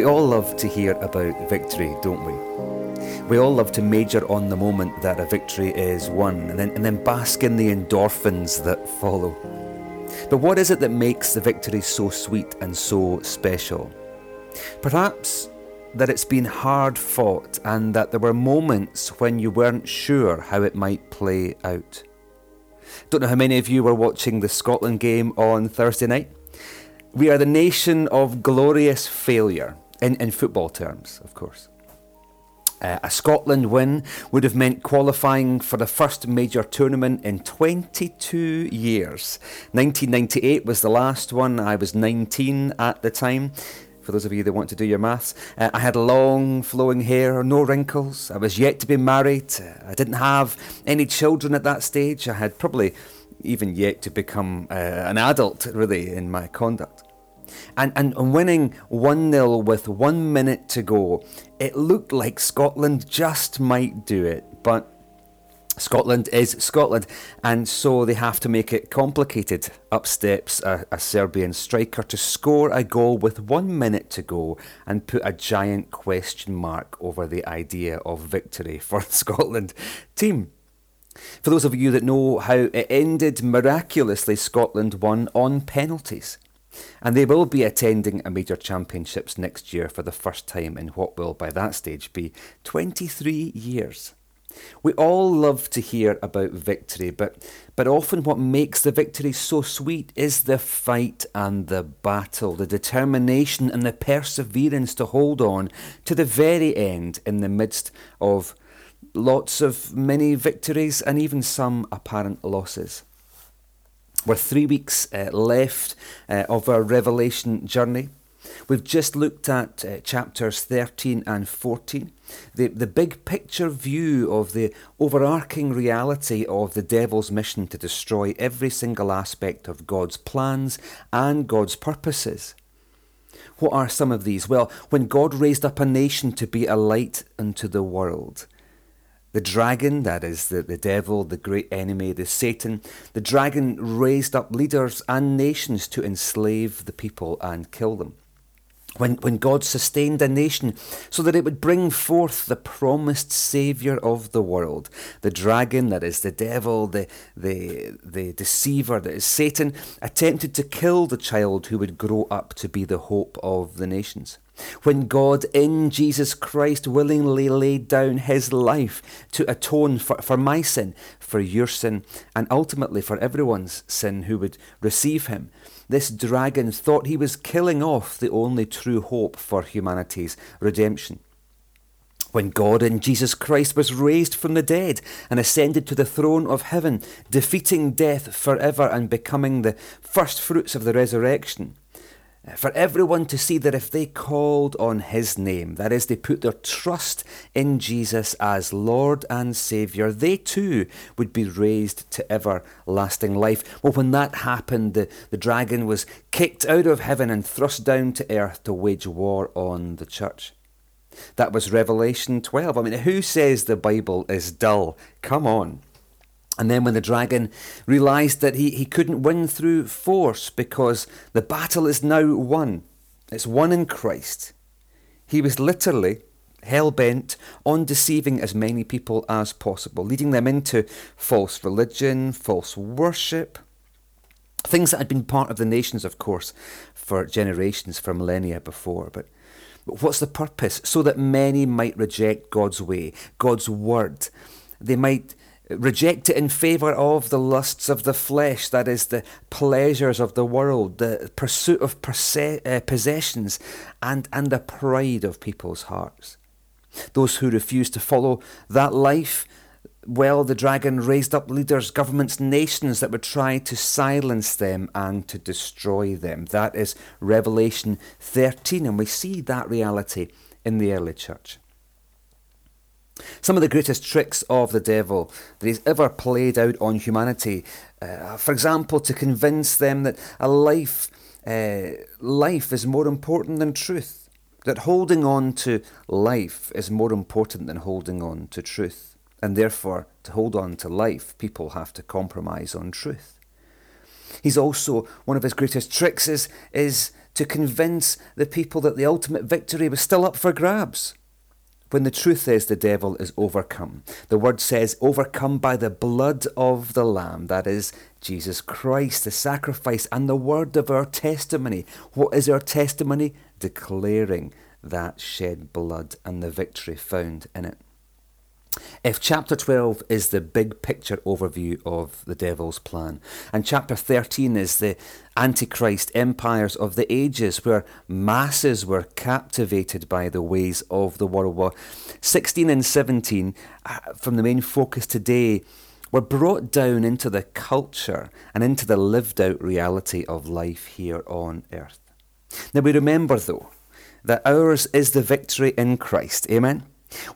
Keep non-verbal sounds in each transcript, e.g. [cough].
We all love to hear about victory, don't we? We all love to major on the moment that a victory is won and then, and then bask in the endorphins that follow. But what is it that makes the victory so sweet and so special? Perhaps that it's been hard fought and that there were moments when you weren't sure how it might play out. Don't know how many of you were watching the Scotland game on Thursday night. We are the nation of glorious failure, in, in football terms, of course. Uh, a Scotland win would have meant qualifying for the first major tournament in 22 years. 1998 was the last one. I was 19 at the time. For those of you that want to do your maths, uh, I had long flowing hair, no wrinkles. I was yet to be married. I didn't have any children at that stage. I had probably even yet to become uh, an adult, really, in my conduct. And, and, winning 1 0 with one minute to go, it looked like Scotland just might do it. But Scotland is Scotland, and so they have to make it complicated. Up steps a, a, Serbian striker to score a goal with one minute to go and put a giant question mark over the idea of victory [laughs] for Scotland team. For those of you that know how it ended, miraculously Scotland won on penalties. And they will be attending a major championships next year for the first time in what will by that stage be 23 years. We all love to hear about victory, but, but often what makes the victory so sweet is the fight and the battle, the determination and the perseverance to hold on to the very end in the midst of lots of many victories and even some apparent losses. We're three weeks uh, left uh, of our Revelation journey. We've just looked at uh, chapters 13 and 14, the, the big picture view of the overarching reality of the devil's mission to destroy every single aspect of God's plans and God's purposes. What are some of these? Well, when God raised up a nation to be a light unto the world, the dragon, that is the, the devil, the great enemy, the Satan, the dragon raised up leaders and nations to enslave the people and kill them. When, when God sustained a nation so that it would bring forth the promised Saviour of the world, the dragon, that is the devil, the, the, the deceiver, that is Satan, attempted to kill the child who would grow up to be the hope of the nations when God in Jesus Christ willingly laid down his life to atone for, for my sin, for your sin, and ultimately for everyone's sin who would receive him. This dragon thought he was killing off the only true hope for humanity's redemption. When God in Jesus Christ was raised from the dead and ascended to the throne of heaven, defeating death forever and becoming the first fruits of the resurrection, Uh, for everyone to see that if they called on his name, that is, they put their trust in Jesus as Lord and Saviour, they too would be raised to everlasting life. Well, when that happened, the, the dragon was kicked out of heaven and thrust down to earth to wage war on the church. That was Revelation 12. I mean, who says the Bible is dull? Come on. And then when the dragon realized that he, he couldn't win through force because the battle is now won, it's won in Christ, he was literally hell bent on deceiving as many people as possible, leading them into false religion, false worship, things that had been part of the nations, of course, for generations, for millennia before. But, but what's the purpose? So that many might reject God's way, God's word. They might reject it in favour of the lusts of the flesh, that is, the pleasures of the world, the pursuit of perse- uh, possessions, and, and the pride of people's hearts. Those who refuse to follow that life, well, the dragon raised up leaders, governments, nations that would try to silence them and to destroy them. That is Revelation 13, and we see that reality in the early church. Some of the greatest tricks of the devil that he's ever played out on humanity, uh, for example, to convince them that a life, uh, life is more important than truth, that holding on to life is more important than holding on to truth. And therefore, to hold on to life, people have to compromise on truth. He's also, one of his greatest tricks is, is to convince the people that the ultimate victory was still up for grabs. When the truth is the devil is overcome. The word says, overcome by the blood of the Lamb, that is, Jesus Christ, the sacrifice, and the word of our testimony. What is our testimony? Declaring that shed blood and the victory found in it. If chapter 12 is the big picture overview of the devil's plan, and chapter 13 is the Antichrist empires of the ages where masses were captivated by the ways of the world, well, 16 and 17, uh, from the main focus today, were brought down into the culture and into the lived out reality of life here on earth. Now we remember, though, that ours is the victory in Christ. Amen?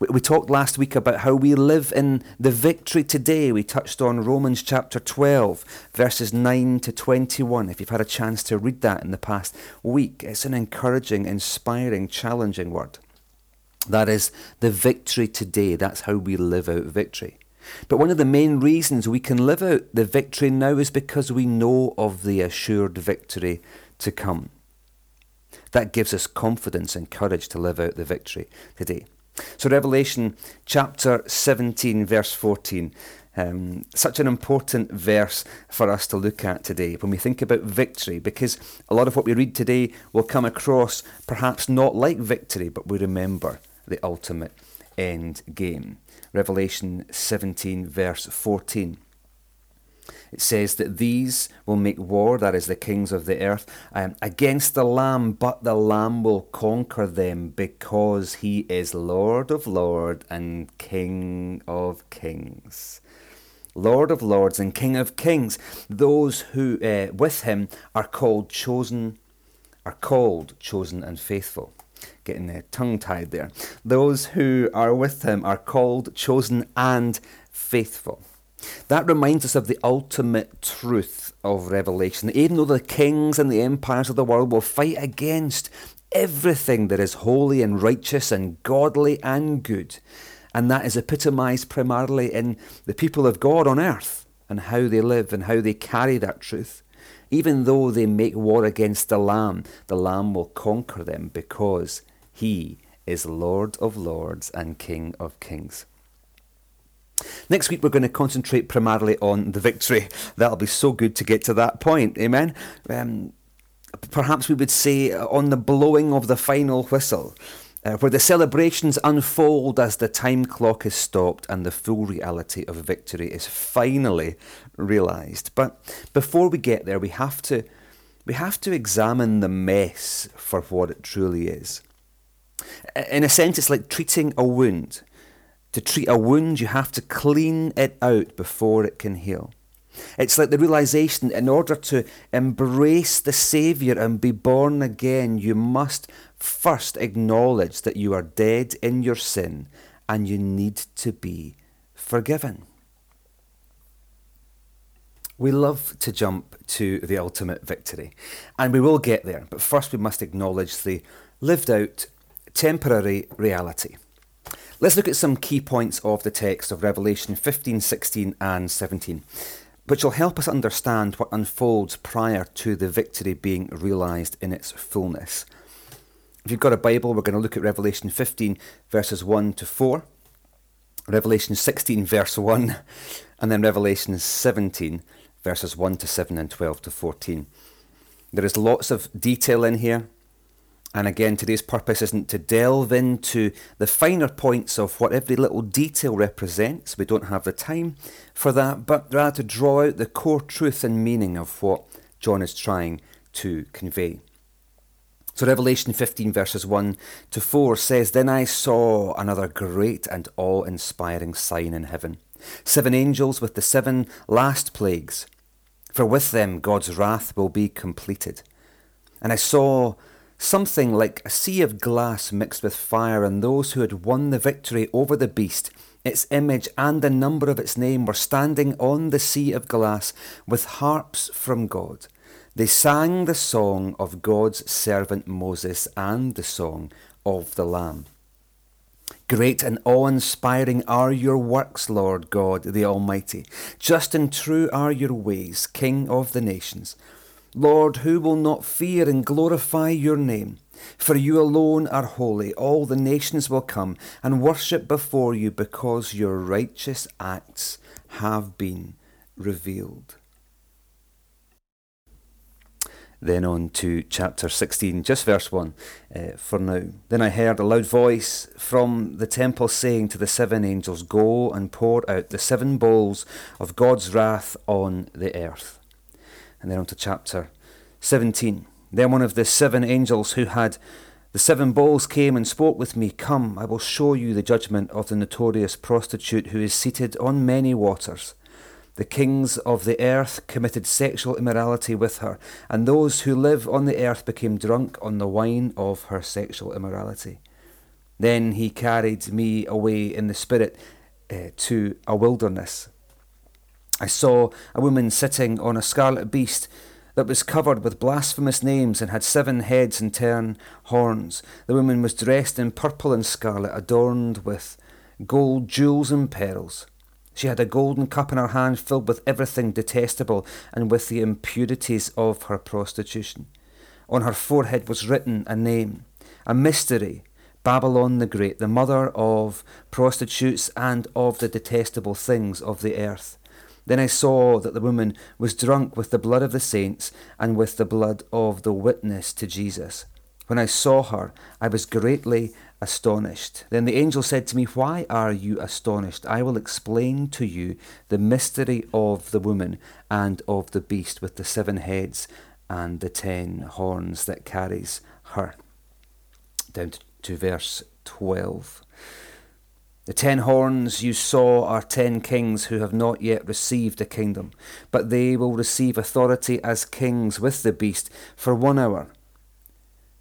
We, we talked last week about how we live in the victory today. We touched on Romans chapter 12, verses 9 to 21. If you've had a chance to read that in the past week, it's an encouraging, inspiring, challenging word. That is the victory today. That's how we live out victory. But one of the main reasons we can live out the victory now is because we know of the assured victory to come. That gives us confidence and courage to live out the victory today. So, Revelation chapter 17, verse 14. Um, such an important verse for us to look at today when we think about victory, because a lot of what we read today will come across perhaps not like victory, but we remember the ultimate end game. Revelation 17, verse 14. It says that these will make war, that is, the kings of the earth, um, against the Lamb, but the Lamb will conquer them because he is Lord of lords and King of kings. Lord of lords and King of kings. Those who uh, with him are called chosen, are called chosen and faithful. Getting uh, tongue tied there. Those who are with him are called chosen and faithful. That reminds us of the ultimate truth of Revelation. Even though the kings and the empires of the world will fight against everything that is holy and righteous and godly and good, and that is epitomized primarily in the people of God on earth and how they live and how they carry that truth. Even though they make war against the Lamb, the Lamb will conquer them because he is Lord of lords and King of kings. Next week, we're going to concentrate primarily on the victory. That'll be so good to get to that point. Amen. Um, perhaps we would say on the blowing of the final whistle, uh, where the celebrations unfold as the time clock is stopped and the full reality of victory is finally realised. But before we get there, we have to we have to examine the mess for what it truly is. In a sense, it's like treating a wound. To treat a wound, you have to clean it out before it can heal. It's like the realization in order to embrace the Saviour and be born again, you must first acknowledge that you are dead in your sin and you need to be forgiven. We love to jump to the ultimate victory, and we will get there, but first we must acknowledge the lived out temporary reality. Let's look at some key points of the text of Revelation 15, 16, and 17, which will help us understand what unfolds prior to the victory being realised in its fullness. If you've got a Bible, we're going to look at Revelation 15, verses 1 to 4, Revelation 16, verse 1, and then Revelation 17, verses 1 to 7 and 12 to 14. There is lots of detail in here. And again, today's purpose isn't to delve into the finer points of what every little detail represents. We don't have the time for that, but rather to draw out the core truth and meaning of what John is trying to convey. So, Revelation 15, verses 1 to 4 says, Then I saw another great and awe inspiring sign in heaven seven angels with the seven last plagues, for with them God's wrath will be completed. And I saw something like a sea of glass mixed with fire, and those who had won the victory over the beast, its image, and the number of its name were standing on the sea of glass with harps from God. They sang the song of God's servant Moses and the song of the Lamb. Great and awe inspiring are your works, Lord God the Almighty. Just and true are your ways, King of the nations. Lord, who will not fear and glorify your name? For you alone are holy. All the nations will come and worship before you because your righteous acts have been revealed. Then on to chapter 16, just verse 1 uh, for now. Then I heard a loud voice from the temple saying to the seven angels, Go and pour out the seven bowls of God's wrath on the earth. And then on to chapter 17. Then one of the seven angels who had the seven bowls came and spoke with me, Come, I will show you the judgment of the notorious prostitute who is seated on many waters. The kings of the earth committed sexual immorality with her, and those who live on the earth became drunk on the wine of her sexual immorality. Then he carried me away in the spirit uh, to a wilderness. I saw a woman sitting on a scarlet beast that was covered with blasphemous names and had seven heads and ten horns. The woman was dressed in purple and scarlet, adorned with gold, jewels, and pearls. She had a golden cup in her hand filled with everything detestable and with the impurities of her prostitution. On her forehead was written a name, a mystery Babylon the Great, the mother of prostitutes and of the detestable things of the earth. Then I saw that the woman was drunk with the blood of the saints and with the blood of the witness to Jesus. When I saw her, I was greatly astonished. Then the angel said to me, Why are you astonished? I will explain to you the mystery of the woman and of the beast with the seven heads and the ten horns that carries her. Down to verse 12. The ten horns you saw are ten kings who have not yet received a kingdom, but they will receive authority as kings with the beast for one hour.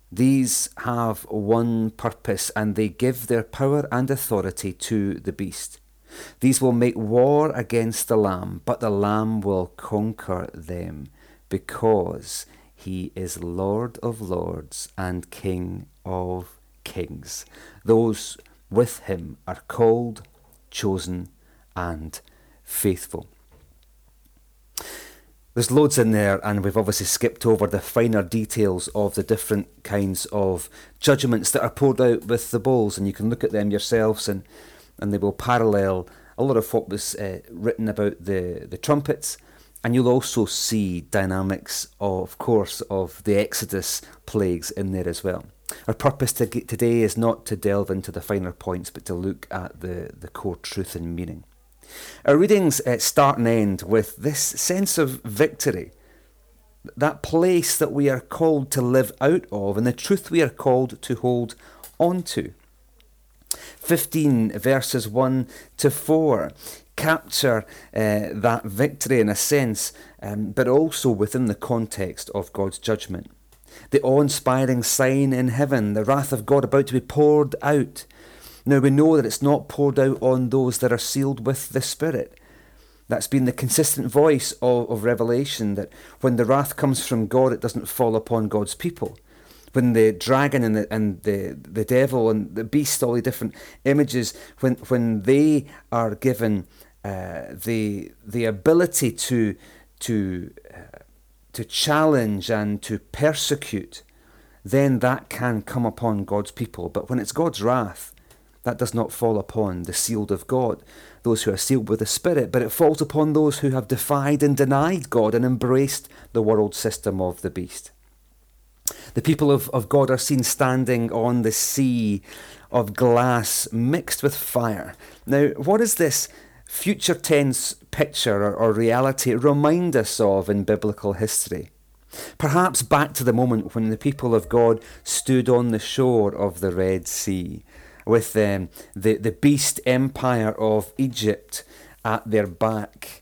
These have one purpose, and they give their power and authority to the beast. These will make war against the Lamb, but the Lamb will conquer them, because he is Lord of lords and King of kings. Those with him are called, chosen, and faithful. There's loads in there, and we've obviously skipped over the finer details of the different kinds of judgments that are poured out with the bowls, and you can look at them yourselves, and, and they will parallel a lot of what was uh, written about the, the trumpets, and you'll also see dynamics, of course, of the Exodus plagues in there as well. Our purpose to today is not to delve into the finer points, but to look at the, the core truth and meaning. Our readings uh, start and end with this sense of victory, that place that we are called to live out of, and the truth we are called to hold on to. 15 verses 1 to 4 capture uh, that victory in a sense, um, but also within the context of God's judgment. The awe inspiring sign in heaven, the wrath of God about to be poured out. Now we know that it's not poured out on those that are sealed with the Spirit. That's been the consistent voice of, of Revelation that when the wrath comes from God, it doesn't fall upon God's people. When the dragon and the, and the, the devil and the beast, all the different images, when, when they are given uh, the, the ability to, to, uh, to challenge and to persecute, then that can come upon God's people. But when it's God's wrath, that does not fall upon the sealed of God, those who are sealed with the Spirit, but it falls upon those who have defied and denied God and embraced the world system of the beast. The people of, of God are seen standing on the sea of glass mixed with fire. Now, what is this future tense picture or, or reality remind us of in biblical history? Perhaps back to the moment when the people of God stood on the shore of the Red Sea with um, the, the beast empire of Egypt at their back.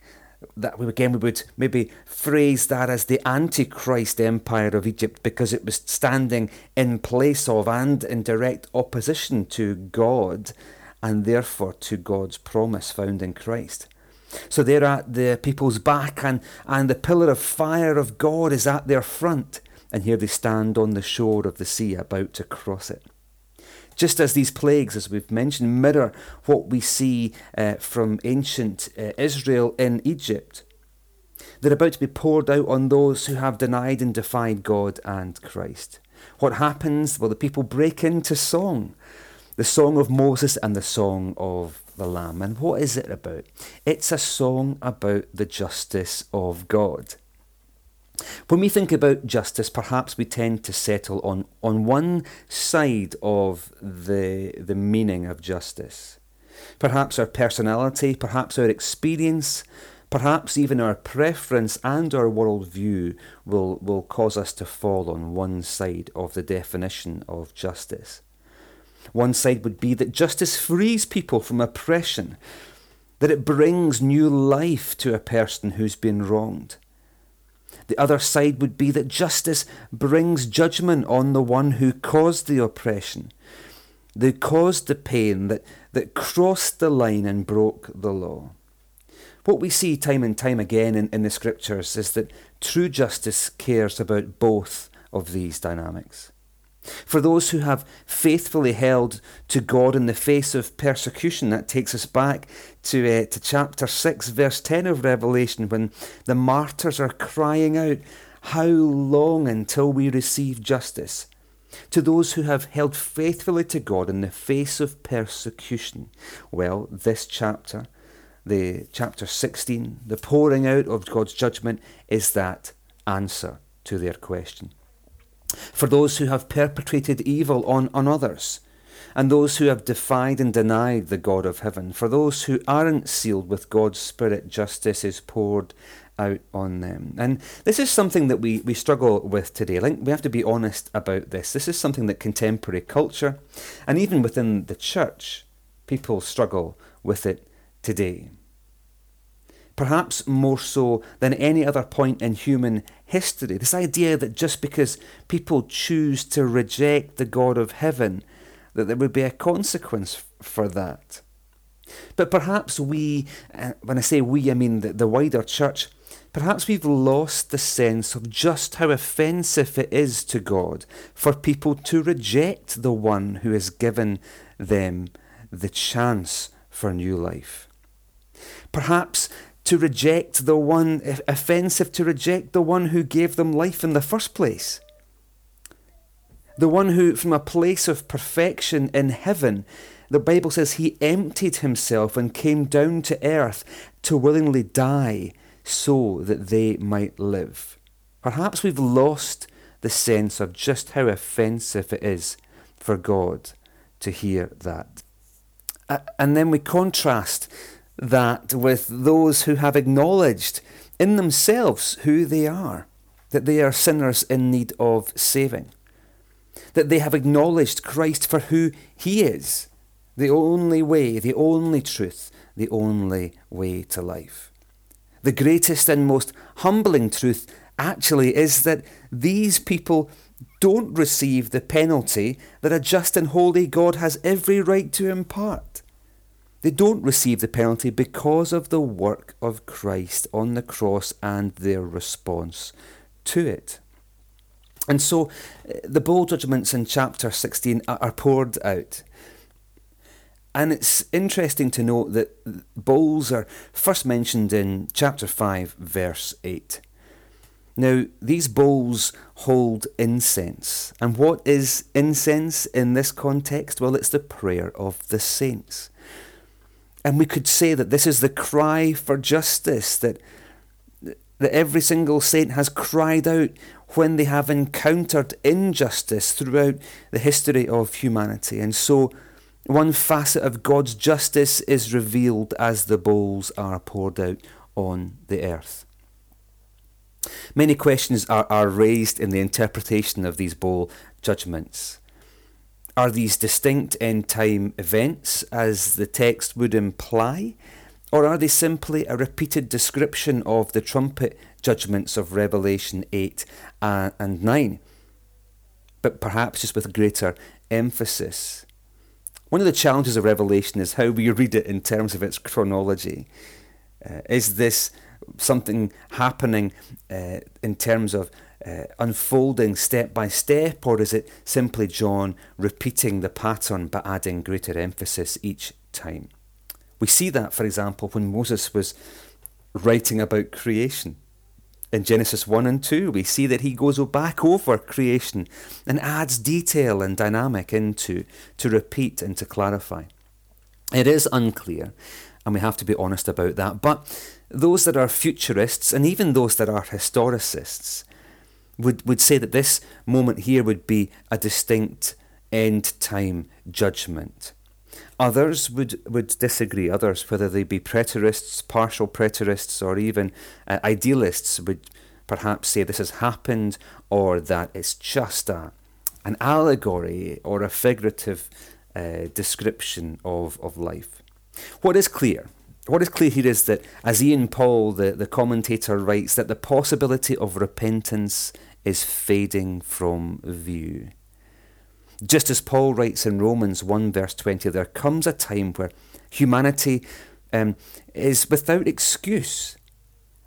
That we again we would maybe phrase that as the Antichrist empire of Egypt because it was standing in place of and in direct opposition to God and therefore to God's promise found in Christ. So they're at the people's back, and, and the pillar of fire of God is at their front. And here they stand on the shore of the sea about to cross it. Just as these plagues, as we've mentioned, mirror what we see uh, from ancient uh, Israel in Egypt, they're about to be poured out on those who have denied and defied God and Christ. What happens? Well, the people break into song the song of Moses and the song of the Lamb. And what is it about? It's a song about the justice of God. When we think about justice, perhaps we tend to settle on, on one side of the, the meaning of justice. Perhaps our personality, perhaps our experience, perhaps even our preference and our worldview will, will cause us to fall on one side of the definition of justice. One side would be that justice frees people from oppression, that it brings new life to a person who's been wronged. The other side would be that justice brings judgment on the one who caused the oppression, who caused the pain that, that crossed the line and broke the law. What we see time and time again in, in the scriptures is that true justice cares about both of these dynamics. For those who have faithfully held to God in the face of persecution, that takes us back to, uh, to chapter 6, verse 10 of Revelation, when the martyrs are crying out, How long until we receive justice? To those who have held faithfully to God in the face of persecution, well, this chapter, the chapter 16, the pouring out of God's judgment, is that answer to their question for those who have perpetrated evil on, on others, and those who have defied and denied the God of heaven. For those who aren't sealed with God's Spirit, justice is poured out on them. And this is something that we, we struggle with today. Like we have to be honest about this. This is something that contemporary culture, and even within the church, people struggle with it today perhaps more so than any other point in human history. This idea that just because people choose to reject the God of heaven, that there would be a consequence for that. But perhaps we, uh, when I say we, I mean the, the wider church, perhaps we've lost the sense of just how offensive it is to God for people to reject the one who has given them the chance for new life. Perhaps to reject the one, eh, offensive to reject the one who gave them life in the first place. The one who, from a place of perfection in heaven, the Bible says he emptied himself and came down to earth to willingly die so that they might live. Perhaps we've lost the sense of just how offensive it is for God to hear that. And then we contrast that with those who have acknowledged in themselves who they are, that they are sinners in need of saving, that they have acknowledged Christ for who he is, the only way, the only truth, the only way to life. The greatest and most humbling truth actually is that these people don't receive the penalty that a just and holy God has every right to impart. They don't receive the penalty because of the work of Christ on the cross and their response to it. And so uh, the bowl judgments in chapter 16 are poured out. And it's interesting to note that bowls are first mentioned in chapter 5, verse 8. Now, these bowls hold incense. And what is incense in this context? Well, it's the prayer of the saints. And we could say that this is the cry for justice that, that every single saint has cried out when they have encountered injustice throughout the history of humanity. And so, one facet of God's justice is revealed as the bowls are poured out on the earth. Many questions are, are raised in the interpretation of these bowl judgments. Are these distinct end time events, as the text would imply? Or are they simply a repeated description of the trumpet judgments of Revelation 8 and 9, but perhaps just with greater emphasis? One of the challenges of Revelation is how we read it in terms of its chronology. Uh, is this something happening uh, in terms of uh, unfolding step by step, or is it simply John repeating the pattern but adding greater emphasis each time? We see that, for example, when Moses was writing about creation. In Genesis 1 and 2, we see that he goes back over creation and adds detail and dynamic into to repeat and to clarify. It is unclear, and we have to be honest about that. But those that are futurists, and even those that are historicists, would, would say that this moment here would be a distinct end time judgment. Others would, would disagree. Others, whether they be preterists, partial preterists, or even uh, idealists, would perhaps say this has happened or that it's just a, an allegory or a figurative uh, description of, of life. What is clear what is clear here is that, as Ian Paul, the, the commentator, writes, that the possibility of repentance is fading from view. Just as Paul writes in Romans 1, verse 20, there comes a time where humanity um, is without excuse.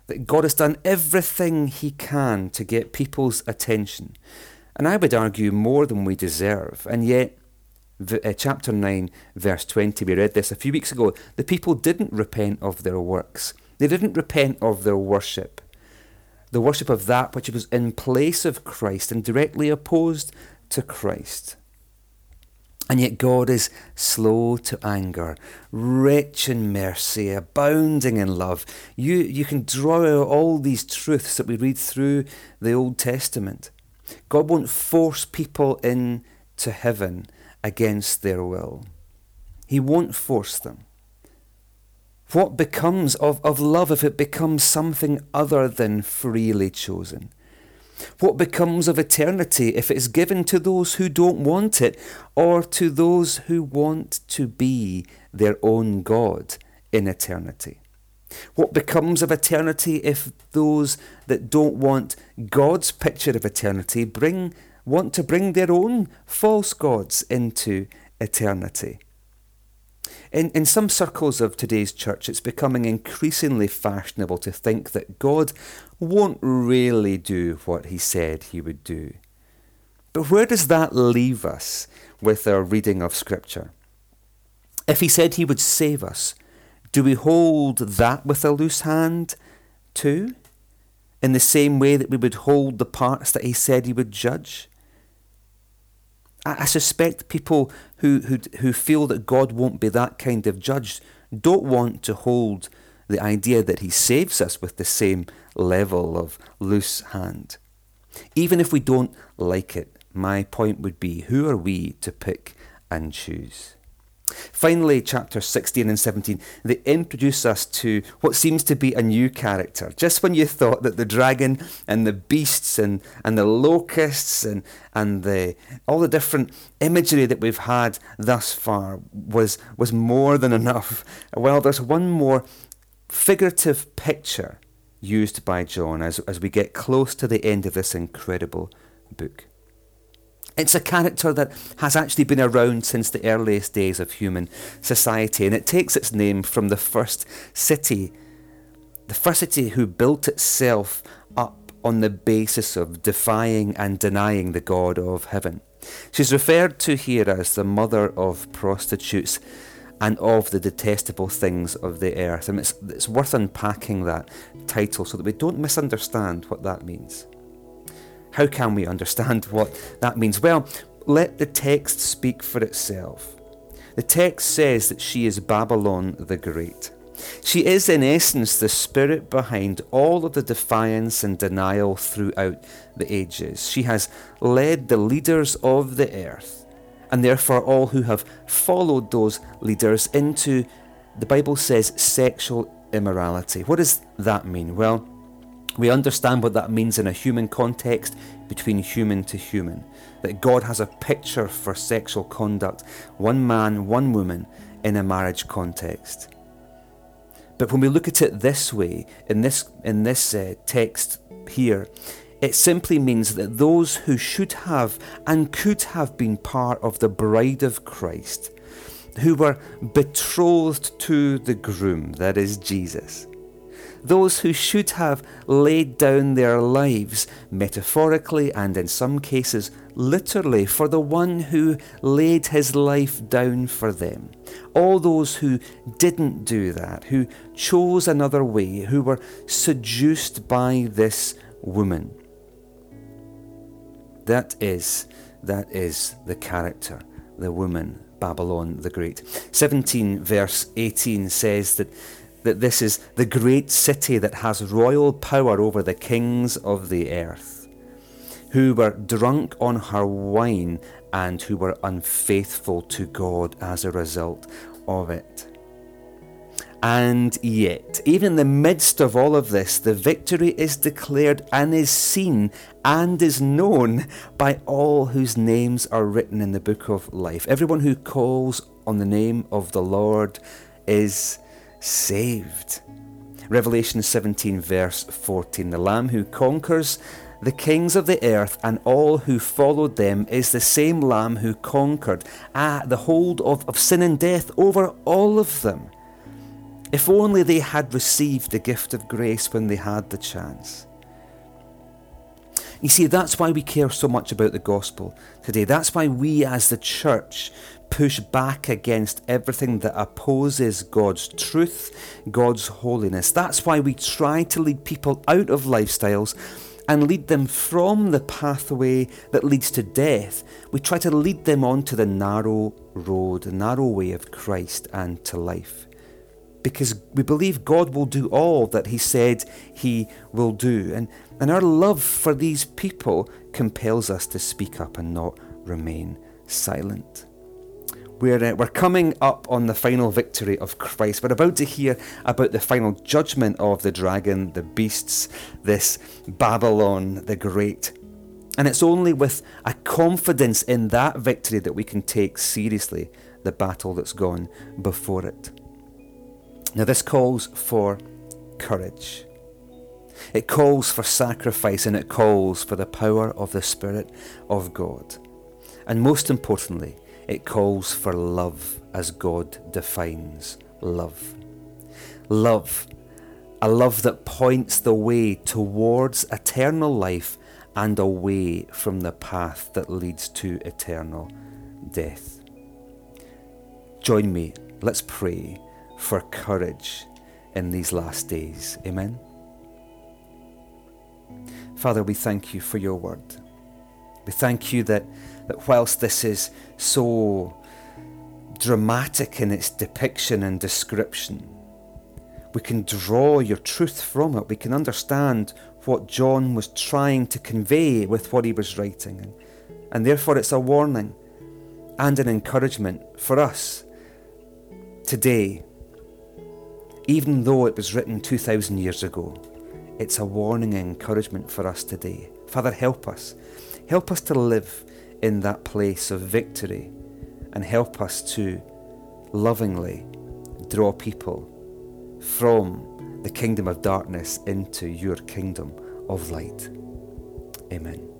That God has done everything he can to get people's attention. And I would argue more than we deserve. And yet, Eh, chapter 9, verse 20, we read this a few weeks ago. The people didn't repent of their works, they didn't repent of their worship. The worship of that which was in place of Christ and directly opposed to Christ. And yet God is slow to anger, rich in mercy, abounding in love. You, you can draw out all these truths that we read through the Old Testament. God won't force people into heaven against their will. He won't force them. What becomes of, of love if it becomes something other than freely chosen? What becomes of eternity if it is given to those who don't want it or to those who want to be their own God in eternity? What becomes of eternity if those that don't want God's picture of eternity bring want to bring their own false gods into eternity? In, in some circles of today's church, it's becoming increasingly fashionable to think that God won't really do what he said he would do. But where does that leave us with our reading of Scripture? If he said he would save us, do we hold that with a loose hand too? In the same way that we would hold the parts that he said he would judge? I, I suspect people who, who, who feel that God won't be that kind of judge don't want to hold the idea that he saves us with the same level of loose hand. Even if we don't like it, my point would be who are we to pick and choose? Finally, chapter 16 and 17, they introduce us to what seems to be a new character. Just when you thought that the dragon and the beasts and, and the locusts and, and the, all the different imagery that we've had thus far was, was more than enough, well, there's one more figurative picture used by John as, as we get close to the end of this incredible book. It's a character that has actually been around since the earliest days of human society, and it takes its name from the first city, the first city who built itself up on the basis of defying and denying the God of heaven. She's referred to here as the mother of prostitutes and of the detestable things of the earth. And it's, it's worth unpacking that title so that we don't misunderstand what that means. How can we understand what that means? Well, let the text speak for itself. The text says that she is Babylon the Great. She is, in essence, the spirit behind all of the defiance and denial throughout the ages. She has led the leaders of the earth, and therefore all who have followed those leaders into, the Bible says, sexual immorality. What does that mean? Well, we understand what that means in a human context between human to human. That God has a picture for sexual conduct, one man, one woman, in a marriage context. But when we look at it this way, in this, in this uh, text here, it simply means that those who should have and could have been part of the bride of Christ, who were betrothed to the groom, that is Jesus, those who should have laid down their lives, metaphorically and in some cases literally, for the one who laid his life down for them. All those who didn't do that, who chose another way, who were seduced by this woman. That is, that is the character, the woman, Babylon the Great. 17 verse 18 says that that this is the great city that has royal power over the kings of the earth, who were drunk on her wine and who were unfaithful to God as a result of it. And yet, even in the midst of all of this, the victory is declared and is seen and is known by all whose names are written in the book of life. Everyone who calls on the name of the Lord is saved. Revelation 17, verse 14 The Lamb who conquers the kings of the earth and all who followed them is the same Lamb who conquered ah, the hold of, of sin and death over all of them. If only they had received the gift of grace when they had the chance. You see, that's why we care so much about the gospel today. That's why we as the church push back against everything that opposes God's truth, God's holiness. That's why we try to lead people out of lifestyles and lead them from the pathway that leads to death. We try to lead them onto the narrow road, the narrow way of Christ and to life. Because we believe God will do all that He said He will do. And, and our love for these people compels us to speak up and not remain silent. We're, uh, we're coming up on the final victory of Christ. We're about to hear about the final judgment of the dragon, the beasts, this Babylon the Great. And it's only with a confidence in that victory that we can take seriously the battle that's gone before it. Now, this calls for courage. It calls for sacrifice and it calls for the power of the Spirit of God. And most importantly, it calls for love as God defines love. Love, a love that points the way towards eternal life and away from the path that leads to eternal death. Join me, let's pray for courage in these last days. Amen. Father, we thank you for your word. We thank you that that whilst this is so dramatic in its depiction and description, we can draw your truth from it. We can understand what John was trying to convey with what he was writing. And, and therefore, it's a warning and an encouragement for us today. Even though it was written 2,000 years ago, it's a warning and encouragement for us today. Father, help us. Help us to live in that place of victory and help us to lovingly draw people from the kingdom of darkness into your kingdom of light. Amen.